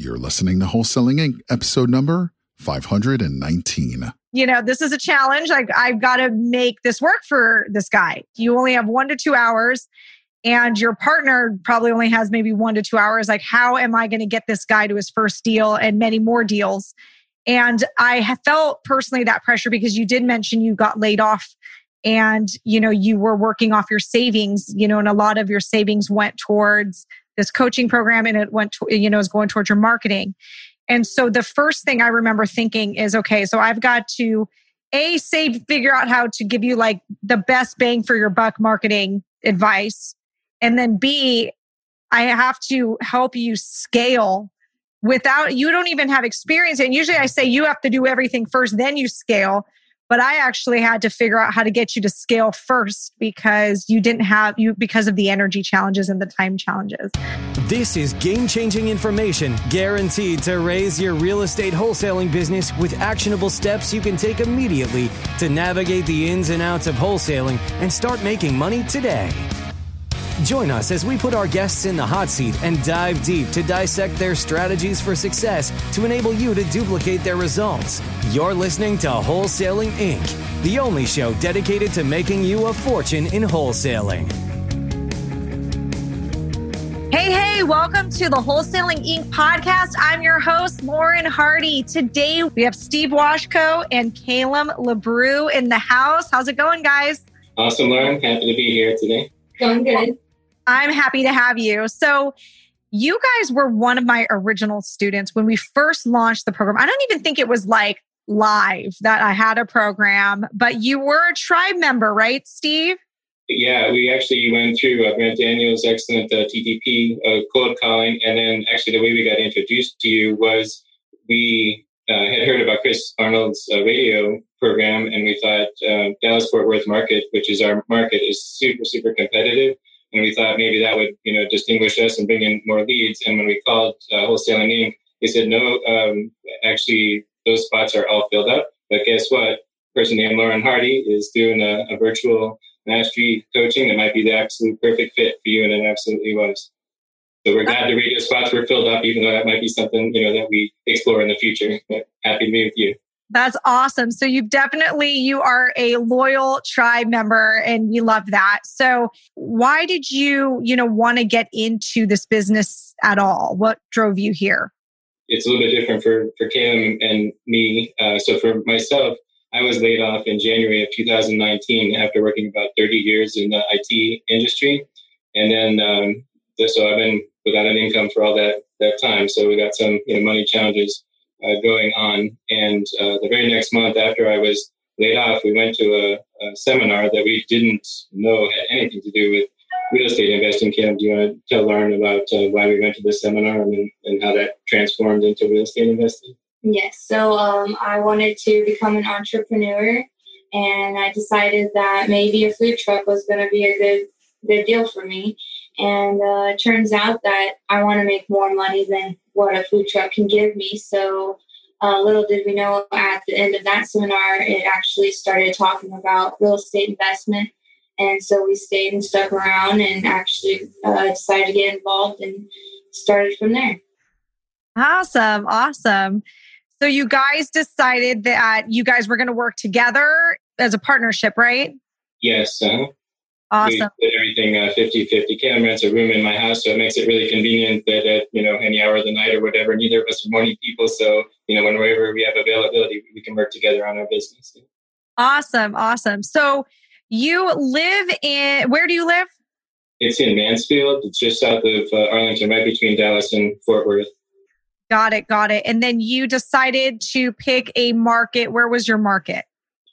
You're listening to Wholesaling Inc., episode number 519. You know, this is a challenge. Like, I've got to make this work for this guy. You only have one to two hours, and your partner probably only has maybe one to two hours. Like, how am I going to get this guy to his first deal and many more deals? And I felt personally that pressure because you did mention you got laid off and you know you were working off your savings you know and a lot of your savings went towards this coaching program and it went to, you know is going towards your marketing. And so the first thing i remember thinking is okay so i've got to a save figure out how to give you like the best bang for your buck marketing advice. And then b i have to help you scale without you don't even have experience. And usually i say you have to do everything first then you scale but I actually had to figure out how to get you to scale first because you didn't have you because of the energy challenges and the time challenges. This is game-changing information guaranteed to raise your real estate wholesaling business with actionable steps you can take immediately to navigate the ins and outs of wholesaling and start making money today. Join us as we put our guests in the hot seat and dive deep to dissect their strategies for success to enable you to duplicate their results. You're listening to Wholesaling Inc., the only show dedicated to making you a fortune in wholesaling. Hey, hey, welcome to the Wholesaling Inc. podcast. I'm your host, Lauren Hardy. Today we have Steve Washko and Caleb LeBrew in the house. How's it going, guys? Awesome, Lauren. Happy to be here today. Going good. I'm happy to have you. So, you guys were one of my original students when we first launched the program. I don't even think it was like live that I had a program, but you were a tribe member, right, Steve? Yeah, we actually went through uh, Brent Daniels' excellent uh, TTP uh, cold calling. And then actually, the way we got introduced to you was we uh, had heard about Chris Arnold's uh, radio program, and we thought uh, Dallas Fort Worth market, which is our market, is super, super competitive and we thought maybe that would you know distinguish us and bring in more leads. And when we called uh, Wholesaling Inc., they said no, um, actually those spots are all filled up. But guess what? A person named Lauren Hardy is doing a, a virtual mastery coaching that might be the absolute perfect fit for you, and it absolutely was. So we're glad the radio spots were filled up, even though that might be something you know that we explore in the future. But happy to be with you. That's awesome. So you've definitely you are a loyal tribe member and we love that. So why did you, you know, want to get into this business at all? What drove you here? It's a little bit different for for Caleb and me. Uh, so for myself, I was laid off in January of 2019 after working about 30 years in the IT industry, and then um, so I've been without an income for all that that time. So we got some you know money challenges uh, going on. And uh, the very next month after I was laid off, we went to a, a, seminar that we didn't know had anything to do with real estate investing. Kim, do you want to tell Lauren about uh, why we went to this seminar and, and how that transformed into real estate investing? Yes. So um, I wanted to become an entrepreneur, and I decided that maybe a food truck was going to be a good good deal for me. And uh, it turns out that I want to make more money than what a food truck can give me. So uh, little did we know at the end of that seminar, it actually started talking about real estate investment. And so we stayed and stuck around and actually uh, decided to get involved and started from there. Awesome. Awesome. So you guys decided that you guys were going to work together as a partnership, right? Yes. Uh, Awesome. Everything uh, 50 50. Cam rents a room in my house, so it makes it really convenient that at you know any hour of the night or whatever, neither of us are morning people. So, you know, whenever we have availability, we can work together on our business. Awesome. Awesome. So you live in, where do you live? It's in Mansfield. It's just south of uh, Arlington, right between Dallas and Fort Worth. Got it. Got it. And then you decided to pick a market. Where was your market?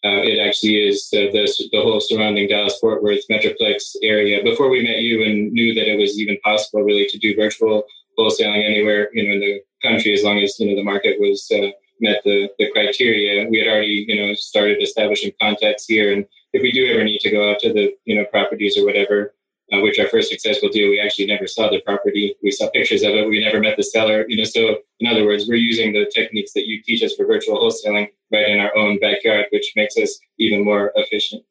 Uh, it actually is the, the, the whole surrounding Dallas Fort Worth metroplex area. Before we met you and knew that it was even possible, really, to do virtual wholesaling anywhere you know in the country, as long as you know the market was uh, met the, the criteria, we had already you know started establishing contacts here. And if we do ever need to go out to the you know properties or whatever, uh, which our first successful deal, we actually never saw the property. We saw pictures of it. We never met the seller. You know, so in other words, we're using the techniques that you teach us for virtual wholesaling right in our own backyard, which makes us even more efficient.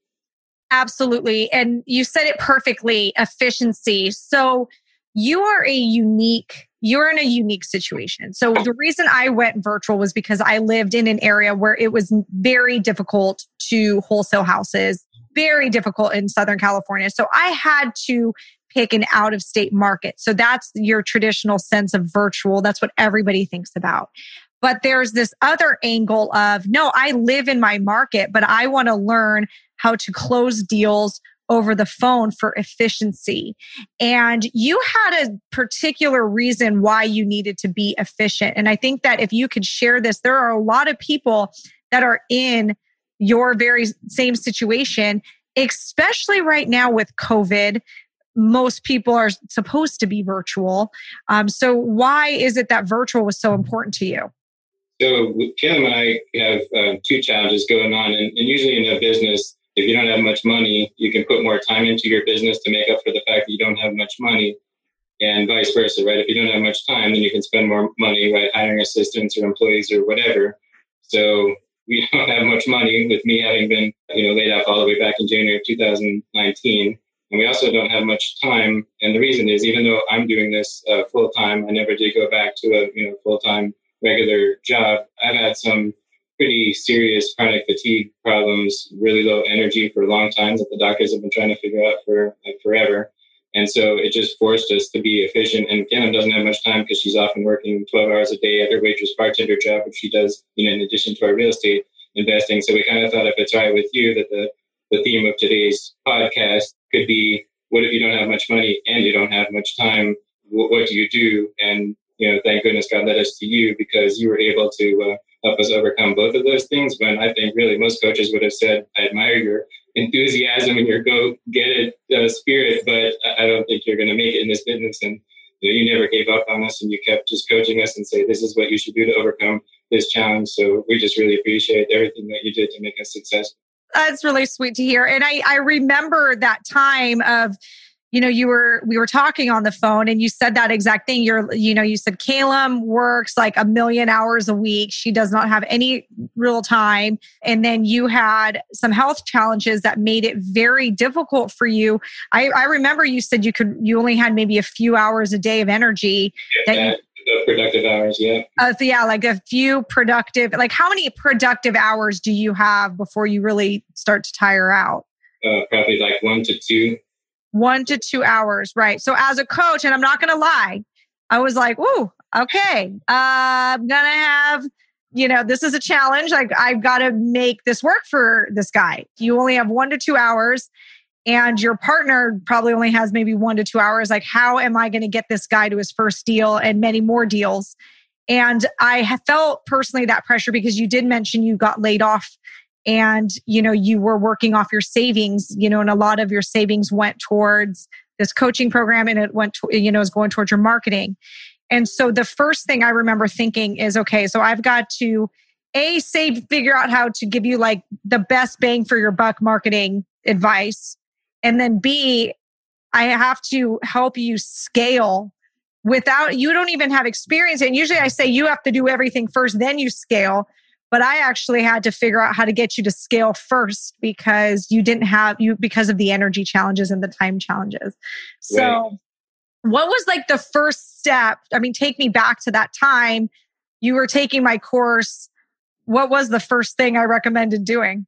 Absolutely. And you said it perfectly efficiency. So you are a unique you're in a unique situation. So the reason I went virtual was because I lived in an area where it was very difficult to wholesale houses, very difficult in Southern California. So I had to pick an out of state market. So that's your traditional sense of virtual. That's what everybody thinks about. But there's this other angle of no, I live in my market, but I want to learn how to close deals over the phone for efficiency. And you had a particular reason why you needed to be efficient. And I think that if you could share this, there are a lot of people that are in your very same situation, especially right now with COVID. Most people are supposed to be virtual. Um, so, why is it that virtual was so important to you? So, Kim and I have uh, two challenges going on, and, and usually in a business, if you don't have much money, you can put more time into your business to make up for the fact that you don't have much money, and vice versa, right? If you don't have much time, then you can spend more money, right, hiring assistants or employees or whatever. So we don't have much money with me having been, you know, laid off all the way back in January of 2019. And we also don't have much time. And the reason is, even though I'm doing this uh, full time, I never did go back to a you know full time regular job. I've had some pretty serious chronic fatigue problems, really low energy for long time that the doctors have been trying to figure out for like forever. And so it just forced us to be efficient. And Kim doesn't have much time because she's often working 12 hours a day at her waitress bartender job, which she does, you know, in addition to our real estate investing. So we kind of thought if it's right with you that the, the theme of today's podcast could be, what if you don't have much money and you don't have much time? What, what do you do? And, you know, thank goodness God led us to you because you were able to uh, help us overcome both of those things. When I think really most coaches would have said, I admire your enthusiasm and your go get it uh, spirit, but I don't think you're going to make it in this business. And you, know, you never gave up on us and you kept just coaching us and say, this is what you should do to overcome this challenge. So we just really appreciate everything that you did to make us successful. That's really sweet to hear. And I, I remember that time of, you know, you were we were talking on the phone and you said that exact thing. You're, you know, you said Caleb works like a million hours a week. She does not have any real time. And then you had some health challenges that made it very difficult for you. I, I remember you said you could you only had maybe a few hours a day of energy yeah, that you, productive hours, yeah. Uh, so yeah, like a few productive, like how many productive hours do you have before you really start to tire out? Uh, probably like one to two one to two hours, right? So as a coach, and I'm not going to lie, I was like, "Ooh, okay, uh, I'm gonna have." You know, this is a challenge. Like, I've got to make this work for this guy. You only have one to two hours, and your partner probably only has maybe one to two hours. Like, how am I going to get this guy to his first deal and many more deals? And I felt personally that pressure because you did mention you got laid off and you know you were working off your savings you know and a lot of your savings went towards this coaching program and it went to, you know is going towards your marketing. And so the first thing i remember thinking is okay so i've got to a say figure out how to give you like the best bang for your buck marketing advice. And then b i have to help you scale without you don't even have experience. And usually i say you have to do everything first then you scale but I actually had to figure out how to get you to scale first because you didn't have you because of the energy challenges and the time challenges. So right. what was like the first step? I mean, take me back to that time. You were taking my course. What was the first thing I recommended doing?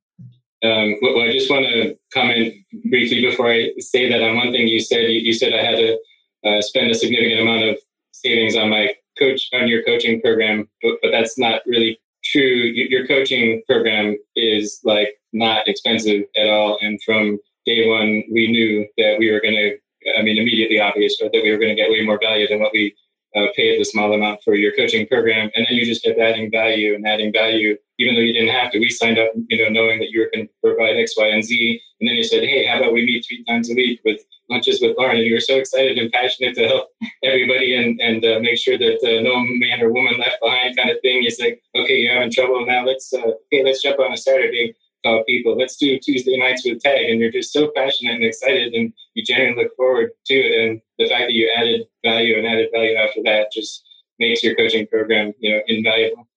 Um, well, I just want to comment briefly before I say that on one thing you said. You, you said I had to uh, spend a significant amount of savings on my coach on your coaching program, but, but that's not really true. Your coaching program is like not expensive at all. And from day one, we knew that we were going to, I mean, immediately obvious, but that we were going to get way more value than what we uh, paid the small amount for your coaching program. And then you just kept adding value and adding value, even though you didn't have to. We signed up, you know, knowing that you were going to provide X, Y, and Z. And then you said, hey, how about we meet three times a week with lunches with Lauren? And you were so excited and passionate to help everybody and, and uh, make sure that uh, no man or woman left behind kind of thing. It's like, okay, you're having trouble now. Let's, uh, hey, let's jump on a Saturday call people. Let's do Tuesday nights with Tag. And you're just so passionate and excited and you genuinely look forward to it. And the fact that you added value and added value after that just makes your coaching program, you know, invaluable.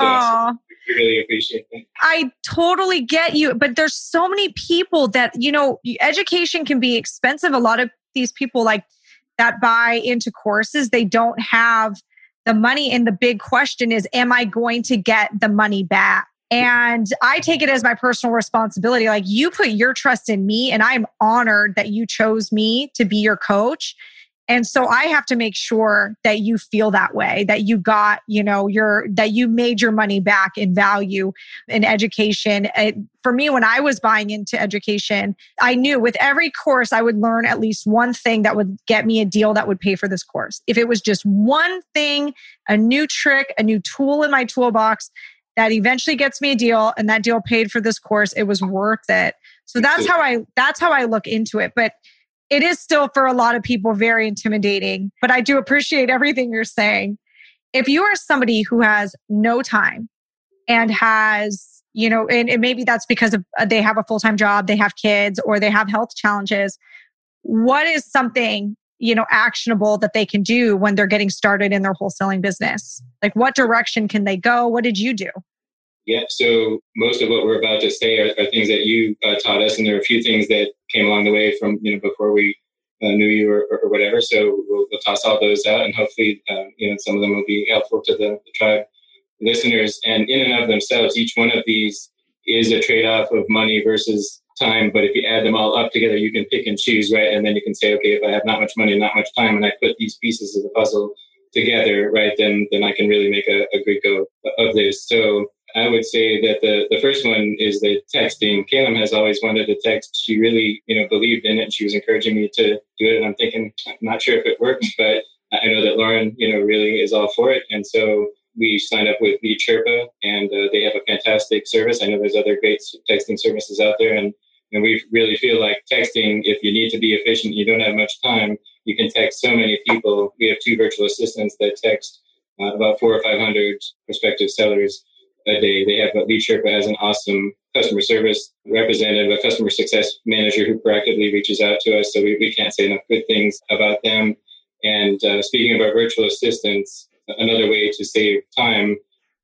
Um, really appreciate that. I totally get you, but there's so many people that, you know, education can be expensive. A lot of these people like that buy into courses, they don't have the money. And the big question is, am I going to get the money back? And I take it as my personal responsibility. Like you put your trust in me, and I'm honored that you chose me to be your coach. And so I have to make sure that you feel that way, that you got, you know, your, that you made your money back in value in education. It, for me, when I was buying into education, I knew with every course I would learn at least one thing that would get me a deal that would pay for this course. If it was just one thing, a new trick, a new tool in my toolbox that eventually gets me a deal and that deal paid for this course, it was worth it. So that's how I, that's how I look into it. But it is still for a lot of people very intimidating, but I do appreciate everything you're saying. If you are somebody who has no time and has, you know, and, and maybe that's because of, uh, they have a full time job, they have kids, or they have health challenges, what is something, you know, actionable that they can do when they're getting started in their wholesaling business? Like, what direction can they go? What did you do? Yeah, so most of what we're about to say are, are things that you uh, taught us, and there are a few things that came along the way from you know before we uh, knew you or, or, whatever. So we'll, we'll, toss all those out, and hopefully, uh, you know, some of them will be helpful to the, the, tribe listeners. And in and of themselves, each one of these is a trade-off of money versus time. But if you add them all up together, you can pick and choose, right? And then you can say, okay, if I have not much money, not much time, and I put these pieces of the puzzle together, right, then then I can really make a, a go of this. So I would say that the, the first one is the texting. Kaylin has always wanted to text. She really, you know, believed in it. She was encouraging me to do it. And I'm thinking, I'm not sure if it works, but I know that Lauren, you know, really is all for it. And so we signed up with Sherpa and uh, they have a fantastic service. I know there's other great texting services out there. And, and we really feel like texting, if you need to be efficient, you don't have much time, you can text so many people. We have two virtual assistants that text uh, about four or 500 prospective sellers a day. They have Lead Sherpa has an awesome customer service representative, a customer success manager who proactively reaches out to us. So we, we can't say enough good things about them. And uh, speaking of our virtual assistants, another way to save time,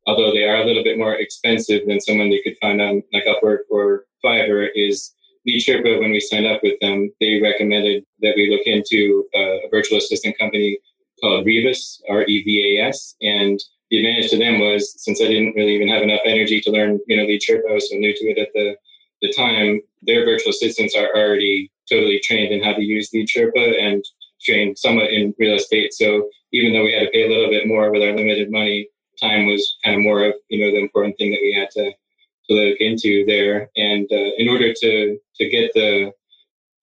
although they are a little bit more expensive than someone you could find on like Upwork or Fiverr, is Lead Sherpa. When we signed up with them, they recommended that we look into uh, a virtual assistant company called Revas, R E V A S, and the advantage to them was since I didn't really even have enough energy to learn, you know, Lead Sherpa, I was so new to it at the, the time, their virtual assistants are already totally trained in how to use Lead Sherpa and trained somewhat in real estate. So even though we had to pay a little bit more with our limited money, time was kind of more of, you know, the important thing that we had to look into there. And uh, in order to, to get the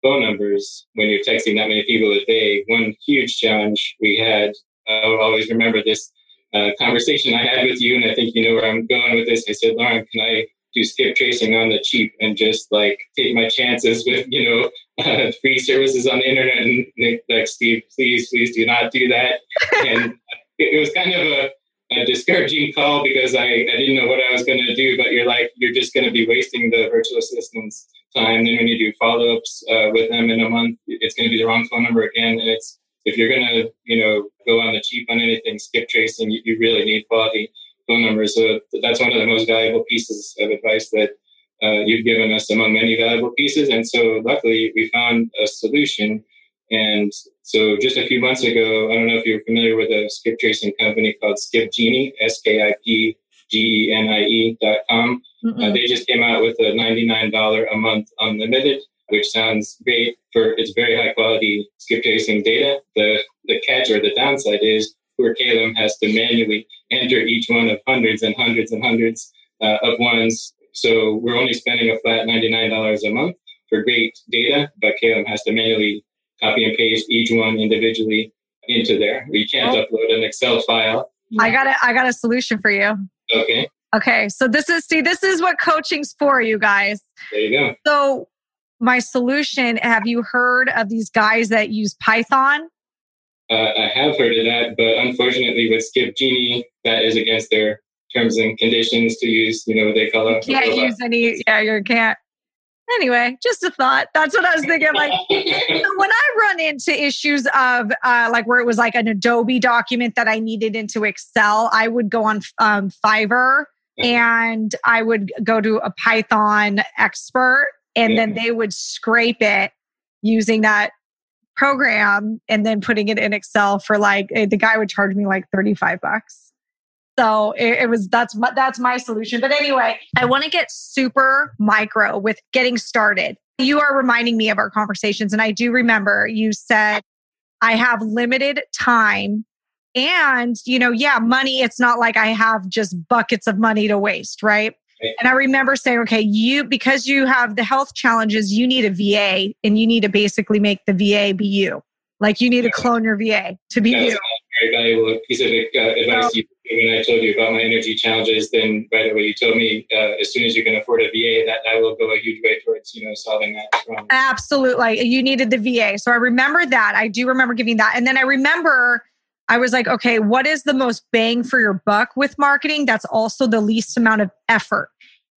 phone numbers when you're texting that many people a day, one huge challenge we had, I will always remember this uh, conversation I had with you, and I think you know where I'm going with this. I said, Lauren, can I do skip tracing on the cheap and just like take my chances with you know uh, free services on the internet? And Nick, like Steve, please, please do not do that. and it, it was kind of a a discouraging call because I, I didn't know what I was going to do, but you're like, you're just going to be wasting the virtual assistant's time. Then when you do follow ups uh, with them in a month, it's going to be the wrong phone number again. And it's, if you're going to, you know, go on the cheap on anything, skip tracing, you, you, really need quality phone numbers. So that's one of the most valuable pieces of advice that uh, you've given us among many valuable pieces. And so luckily we found a solution. And so just a few months ago, I don't know if you're familiar with a skip tracing company called Skip Genie, S-K-I-P-G-E-N-I-E dot com. Uh, they just came out with a $99 a month unlimited which sounds great for its very high quality skip tracing data. The the catch or the downside is poor Caleb has to manually enter each one of hundreds and hundreds and hundreds uh, of ones. So we're only spending a flat $99 a month for great data, but Caleb has to manually copy and paste each one individually into there. We can't oh. upload an Excel file. I got a, I got a solution for you. Okay. Okay. So this is see, this is what coaching's for, you guys. There you go. So my solution have you heard of these guys that use Python? Uh, I have heard of that, but unfortunately, with Skip Genie, that is against their terms and conditions to use. You know, what they call it. You can't use any. Yeah, you can't. Anyway, just a thought. That's what I was thinking. Like when I run into issues of uh, like where it was like an Adobe document that I needed into Excel, I would go on um, Fiverr and I would go to a Python expert and then they would scrape it using that program and then putting it in Excel for like eh, the guy would charge me like 35 bucks. So it, it was that's my, that's my solution. But anyway, I want to get super micro with getting started. You are reminding me of our conversations and I do remember you said I have limited time and you know, yeah, money it's not like I have just buckets of money to waste, right? And I remember saying, okay, you, because you have the health challenges, you need a VA and you need to basically make the VA be you. Like you need to clone your VA to be you. Very valuable piece of advice you, when I told you about my energy challenges. Then right away you told me uh, as soon as you can afford a VA, that that will go a huge way towards you know solving that problem. Absolutely, you needed the VA. So I remember that. I do remember giving that, and then I remember I was like, okay, what is the most bang for your buck with marketing? That's also the least amount of effort.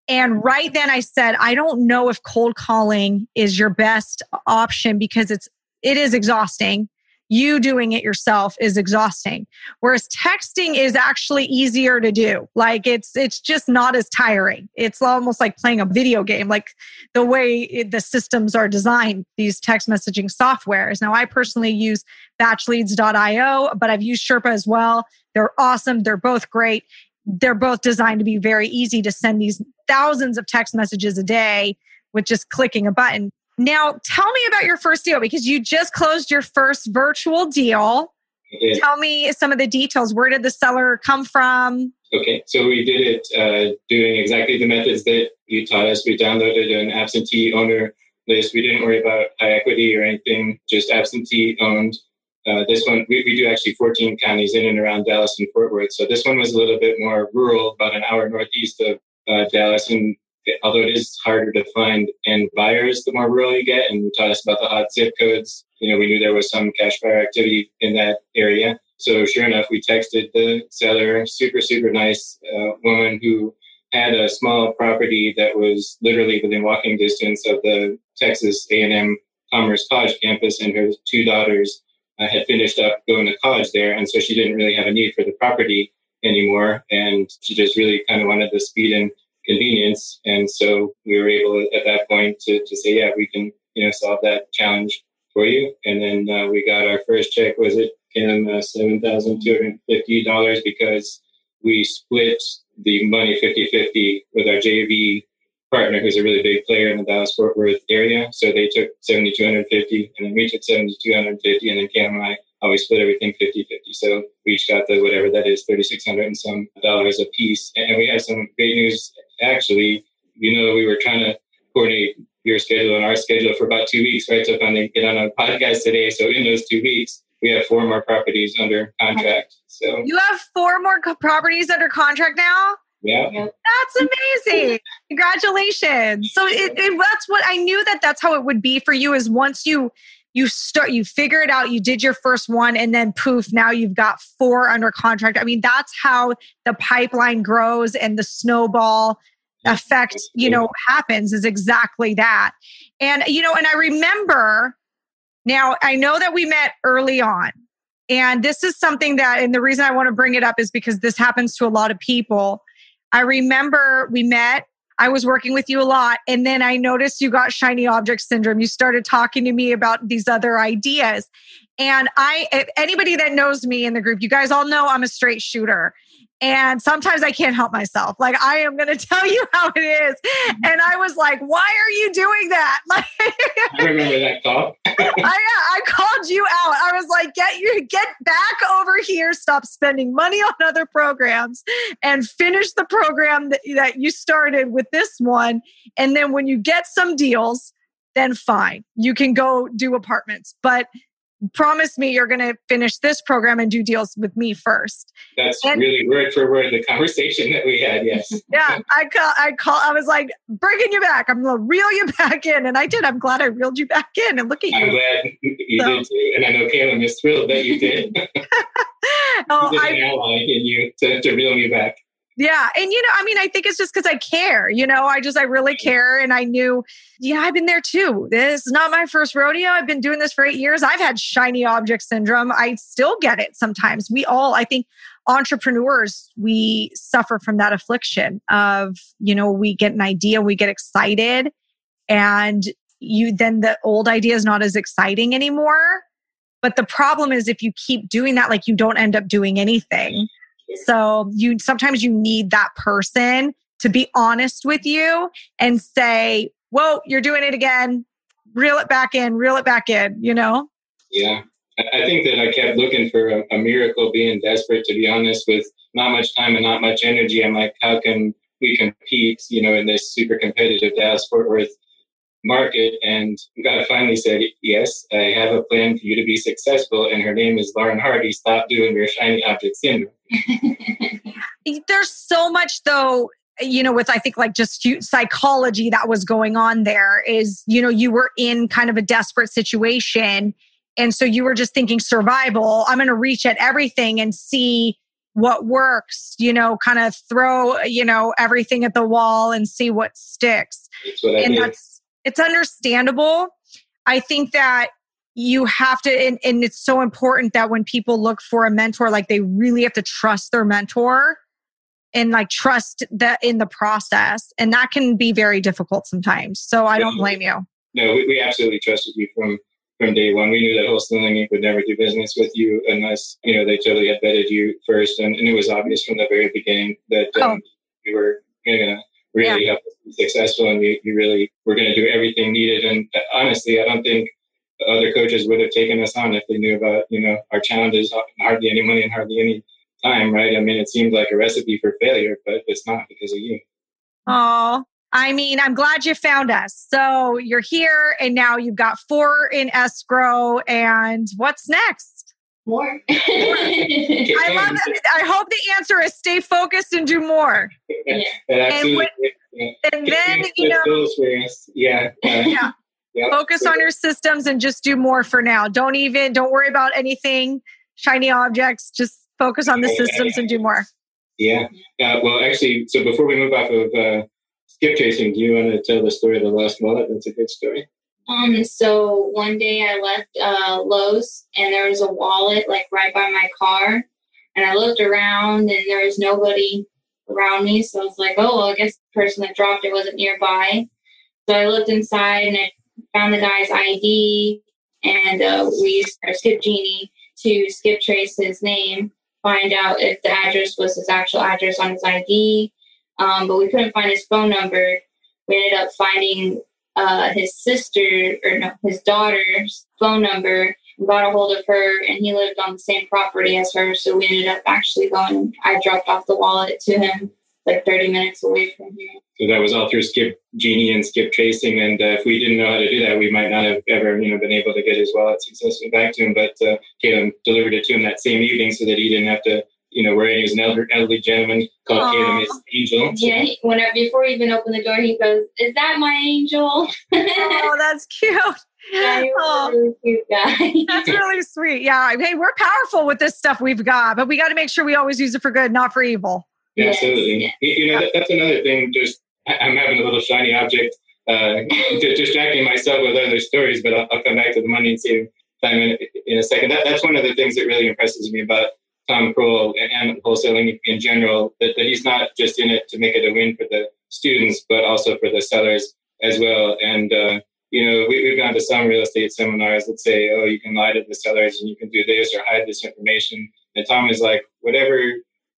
And right then I said, I don't know if cold calling is your best option because it's it is exhausting you doing it yourself is exhausting. Whereas texting is actually easier to do. Like it's it's just not as tiring. It's almost like playing a video game like the way it, the systems are designed these text messaging softwares. Now i personally use batchleads.io but i've used sherpa as well. They're awesome. They're both great. They're both designed to be very easy to send these thousands of text messages a day with just clicking a button now, tell me about your first deal because you just closed your first virtual deal. Tell me some of the details. Where did the seller come from? Okay, so we did it uh, doing exactly the methods that you taught us. We downloaded an absentee owner list. We didn't worry about high equity or anything, just absentee owned. Uh, this one, we, we do actually 14 counties in and around Dallas and Fort Worth. So this one was a little bit more rural, about an hour northeast of uh, Dallas. And although it is harder to find end buyers the more rural you get. And you taught us about the hot zip codes. You know, we knew there was some cash buyer activity in that area. So sure enough, we texted the seller, super, super nice uh, woman who had a small property that was literally within walking distance of the Texas A&M Commerce College campus, and her two daughters uh, had finished up going to college there, and so she didn't really have a need for the property anymore, and she just really kind of wanted the speed and convenience. And so we were able at that point to, to say, yeah, we can, you know, solve that challenge for you. And then uh, we got our first check, was it, Kim, uh, $7,250 because we split the money 50-50 with our JV partner, who's a really big player in the Dallas Fort Worth area. So they took 7,250 and then we took 7,250 and then Cam and I always split everything 50 50. So we each got the whatever that is, 3600 and some dollars a piece. And we had some great news. Actually, you know, we were trying to coordinate your schedule and our schedule for about two weeks, right? To finally get on a podcast today. So in those two weeks, we have four more properties under contract. So you have four more co- properties under contract now. Yeah. That's amazing. Congratulations. So it, it, that's what I knew that that's how it would be for you is once you you start you figure it out you did your first one and then poof now you've got four under contract. I mean that's how the pipeline grows and the snowball effect you know happens is exactly that. And you know and i remember now i know that we met early on and this is something that and the reason i want to bring it up is because this happens to a lot of people. I remember we met I was working with you a lot. And then I noticed you got shiny object syndrome. You started talking to me about these other ideas. And I, anybody that knows me in the group, you guys all know I'm a straight shooter. And sometimes I can't help myself. Like, I am going to tell you how it is. Mm-hmm. And I was like, why are you doing that? Like, I remember that call. I, I called you out. I was like, get you, get back over here. Stop spending money on other programs and finish the program that, that you started with this one. And then when you get some deals, then fine, you can go do apartments. But promise me you're going to finish this program and do deals with me first. That's and, really word for word the conversation that we had. Yes. yeah, I call. I call. I was like, bringing you back. I'm going to reel you back in, and I did. I'm glad I reeled you back in. And look at you. I'm glad you so. did too, and I know Kaylin is thrilled that you did. oh, you did I, an ally in you to, to reel me back. Yeah. And, you know, I mean, I think it's just because I care, you know, I just, I really care. And I knew, yeah, I've been there too. This is not my first rodeo. I've been doing this for eight years. I've had shiny object syndrome. I still get it sometimes. We all, I think, entrepreneurs, we suffer from that affliction of, you know, we get an idea, we get excited, and you then the old idea is not as exciting anymore But the problem is if you keep doing that, like you don't end up doing anything. So you sometimes you need that person to be honest with you and say, Whoa, you're doing it again. Reel it back in, reel it back in, you know? Yeah. I think that I kept looking for a, a miracle, being desperate, to be honest, with not much time and not much energy. I'm like, how can we compete, you know, in this super competitive Dallas Fort Worth market? And God finally said, yes, I have a plan for you to be successful. And her name is Lauren Hardy. Stop doing your shiny object syndrome. There's so much though you know with i think like just psychology that was going on there is you know you were in kind of a desperate situation and so you were just thinking survival i'm going to reach at everything and see what works, you know, kind of throw, you know, everything at the wall and see what sticks. That's what and that's it's understandable. I think that you have to and, and it's so important that when people look for a mentor, like they really have to trust their mentor and like trust that in the process. And that can be very difficult sometimes. So I don't blame you. No, we, we absolutely trusted you from from day one. We knew that Inc. would never do business with you unless, you know, they totally had vetted you first. And, and it was obvious from the very beginning that um, oh. you were going to really yeah. help us be successful and you, you really were going to do everything needed. And honestly, I don't think other coaches would have taken us on if they knew about, you know, our challenges, hardly any money and hardly any time, right? I mean, it seemed like a recipe for failure, but it's not because of you. Oh, I mean, I'm glad you found us. So you're here and now you've got four in escrow. And what's next? More. I love it. I hope the answer is stay focused and do more. Yeah. And, when, and then, you know, yeah. yeah. Yep. Focus on your systems and just do more for now. Don't even, don't worry about anything, shiny objects. Just focus on the systems and do more. Yeah. Uh, well, actually, so before we move off of uh, skip tracing, do you want to tell the story of the lost wallet? That's a good story. Um, so one day I left uh, Lowe's and there was a wallet like right by my car, and I looked around and there was nobody around me. So I was like, oh, well, I guess the person that dropped it wasn't nearby. So I looked inside and I found the guy's ID, and uh, we used our Skip Genie to skip trace his name, find out if the address was his actual address on his ID, um, but we couldn't find his phone number. We ended up finding uh, his sister or no, his daughter's phone number got a hold of her. And he lived on the same property as her, so we ended up actually going. I dropped off the wallet to him like 30 minutes away from here. So that was all through Skip Genie and Skip Tracing. And uh, if we didn't know how to do that, we might not have ever, you know, been able to get his wallet successfully back to him. But uh, Caleb delivered it to him that same evening so that he didn't have to you know, where he was an elder, elderly gentleman called Aww. Caleb his angel. Yeah, he, whenever before he even opened the door, he goes, "Is that my angel?" oh, that's cute. Yeah, oh, really cute guy. that's really sweet. Yeah, hey, we're powerful with this stuff we've got, but we got to make sure we always use it for good, not for evil. Yeah, absolutely. Yes. You know, that, that's another thing. Just I'm having a little shiny object, uh, distracting myself with other stories, but I'll, I'll, come back to the money and save time in, in a second. That, that's one of the things that really impresses me about Tom Krol and wholesaling in general, that, that he's not just in it to make it a win for the students, but also for the sellers as well. And, uh, you know, we, have gone to some real estate seminars that say, oh, you can lie to the sellers and you can do this or hide this information. And Tom is like, whatever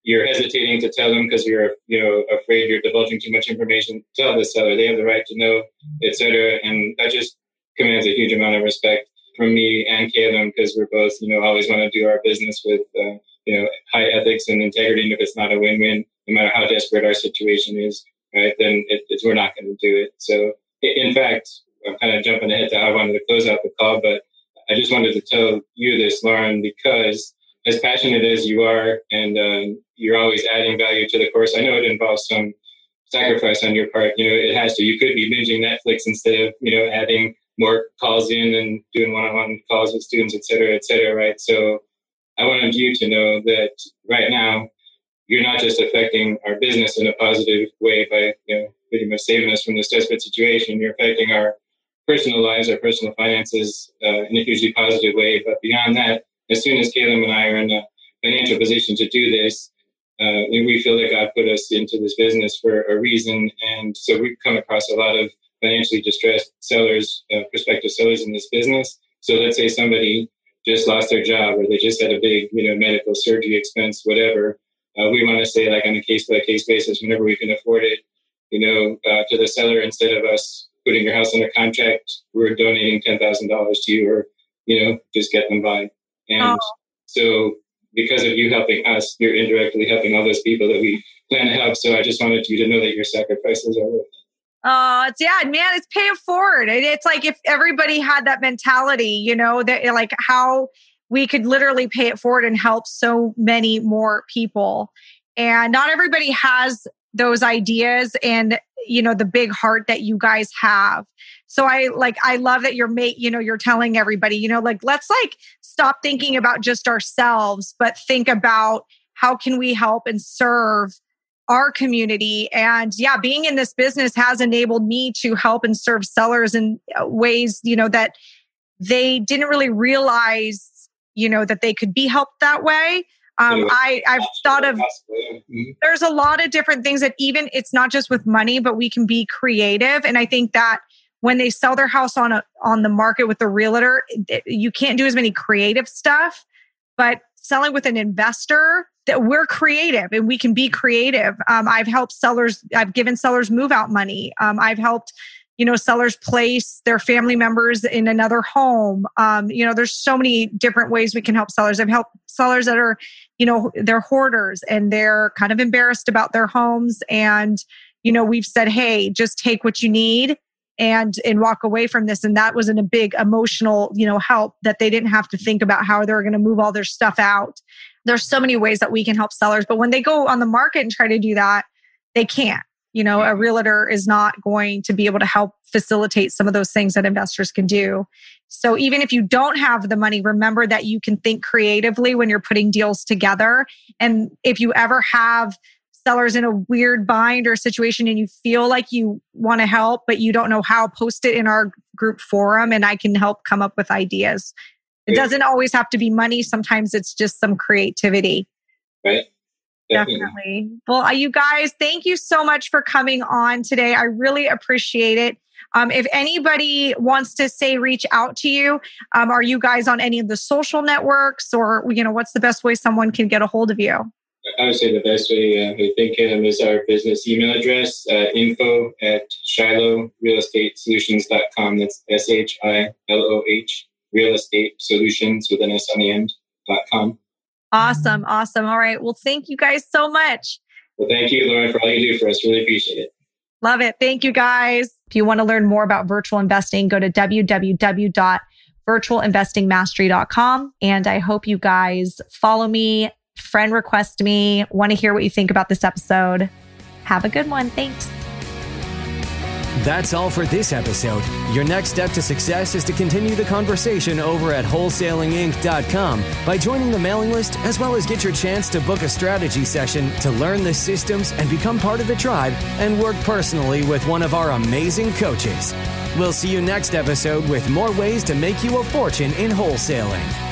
you're hesitating to tell them because you're, you know, afraid you're divulging too much information, tell the seller. They have the right to know, etc. And that just commands a huge amount of respect from me and Caleb because we're both, you know, always want to do our business with, uh, you know, high ethics and integrity. And if it's not a win-win, no matter how desperate our situation is, right, then it, it's, we're not going to do it. So, in fact, I'm kind of jumping ahead to how I wanted to close out the call, but I just wanted to tell you this, Lauren, because as passionate as you are, and uh, you're always adding value to the course. I know it involves some sacrifice on your part. You know, it has to. You could be binging Netflix instead of you know adding more calls in and doing one-on-one calls with students, et cetera, et cetera. Right. So I wanted you to know that right now, you're not just affecting our business in a positive way by you know, pretty much saving us from this desperate situation. You're affecting our personal lives, our personal finances uh, in a hugely positive way. But beyond that, as soon as Caleb and I are in a financial position to do this, uh, we feel that God put us into this business for a reason. And so we've come across a lot of financially distressed sellers, uh, prospective sellers in this business. So let's say somebody just lost their job or they just had a big, you know, medical surgery expense, whatever. Uh, we want to say like on a case by case basis, whenever we can afford it, you know, uh, to the seller instead of us putting your house under contract, we're donating ten thousand dollars to you, or you know, just get them by. And oh. so, because of you helping us, you're indirectly helping all those people that we plan to help. So, I just wanted you to know that your sacrifices are worth. Oh, it's yeah, man, it's pay it forward. It's like if everybody had that mentality, you know, that eh, like how we could literally pay it forward and help so many more people. And not everybody has those ideas and you know the big heart that you guys have so i like i love that you're mate you know you're telling everybody you know like let's like stop thinking about just ourselves but think about how can we help and serve our community and yeah being in this business has enabled me to help and serve sellers in uh, ways you know that they didn't really realize you know that they could be helped that way um, I, I've thought of mm-hmm. there's a lot of different things that even it's not just with money, but we can be creative. And I think that when they sell their house on a on the market with the realtor, you can't do as many creative stuff. But selling with an investor, that we're creative and we can be creative. Um, I've helped sellers. I've given sellers move out money. Um, I've helped you know sellers place their family members in another home um, you know there's so many different ways we can help sellers i've helped sellers that are you know they're hoarders and they're kind of embarrassed about their homes and you know we've said hey just take what you need and and walk away from this and that was in a big emotional you know help that they didn't have to think about how they're going to move all their stuff out there's so many ways that we can help sellers but when they go on the market and try to do that they can't you know, a realtor is not going to be able to help facilitate some of those things that investors can do. So even if you don't have the money, remember that you can think creatively when you're putting deals together. And if you ever have sellers in a weird bind or situation and you feel like you want to help, but you don't know how, post it in our group forum and I can help come up with ideas. It doesn't always have to be money. Sometimes it's just some creativity. Right. Definitely. Well, you guys, thank you so much for coming on today. I really appreciate it. Um, if anybody wants to say reach out to you, um, are you guys on any of the social networks or, you know, what's the best way someone can get a hold of you? I would say the best way uh, I think um, is our business email address, uh, info at Shiloh Real Estate That's S H I L O H Real Estate Solutions with an S on the end dot com. Awesome. Awesome. All right. Well, thank you guys so much. Well, thank you, Lauren, for all you do for us. Really appreciate it. Love it. Thank you, guys. If you want to learn more about virtual investing, go to www.virtualinvestingmastery.com. And I hope you guys follow me, friend request me, want to hear what you think about this episode. Have a good one. Thanks. That's all for this episode. Your next step to success is to continue the conversation over at wholesalinginc.com by joining the mailing list, as well as get your chance to book a strategy session to learn the systems and become part of the tribe and work personally with one of our amazing coaches. We'll see you next episode with more ways to make you a fortune in wholesaling.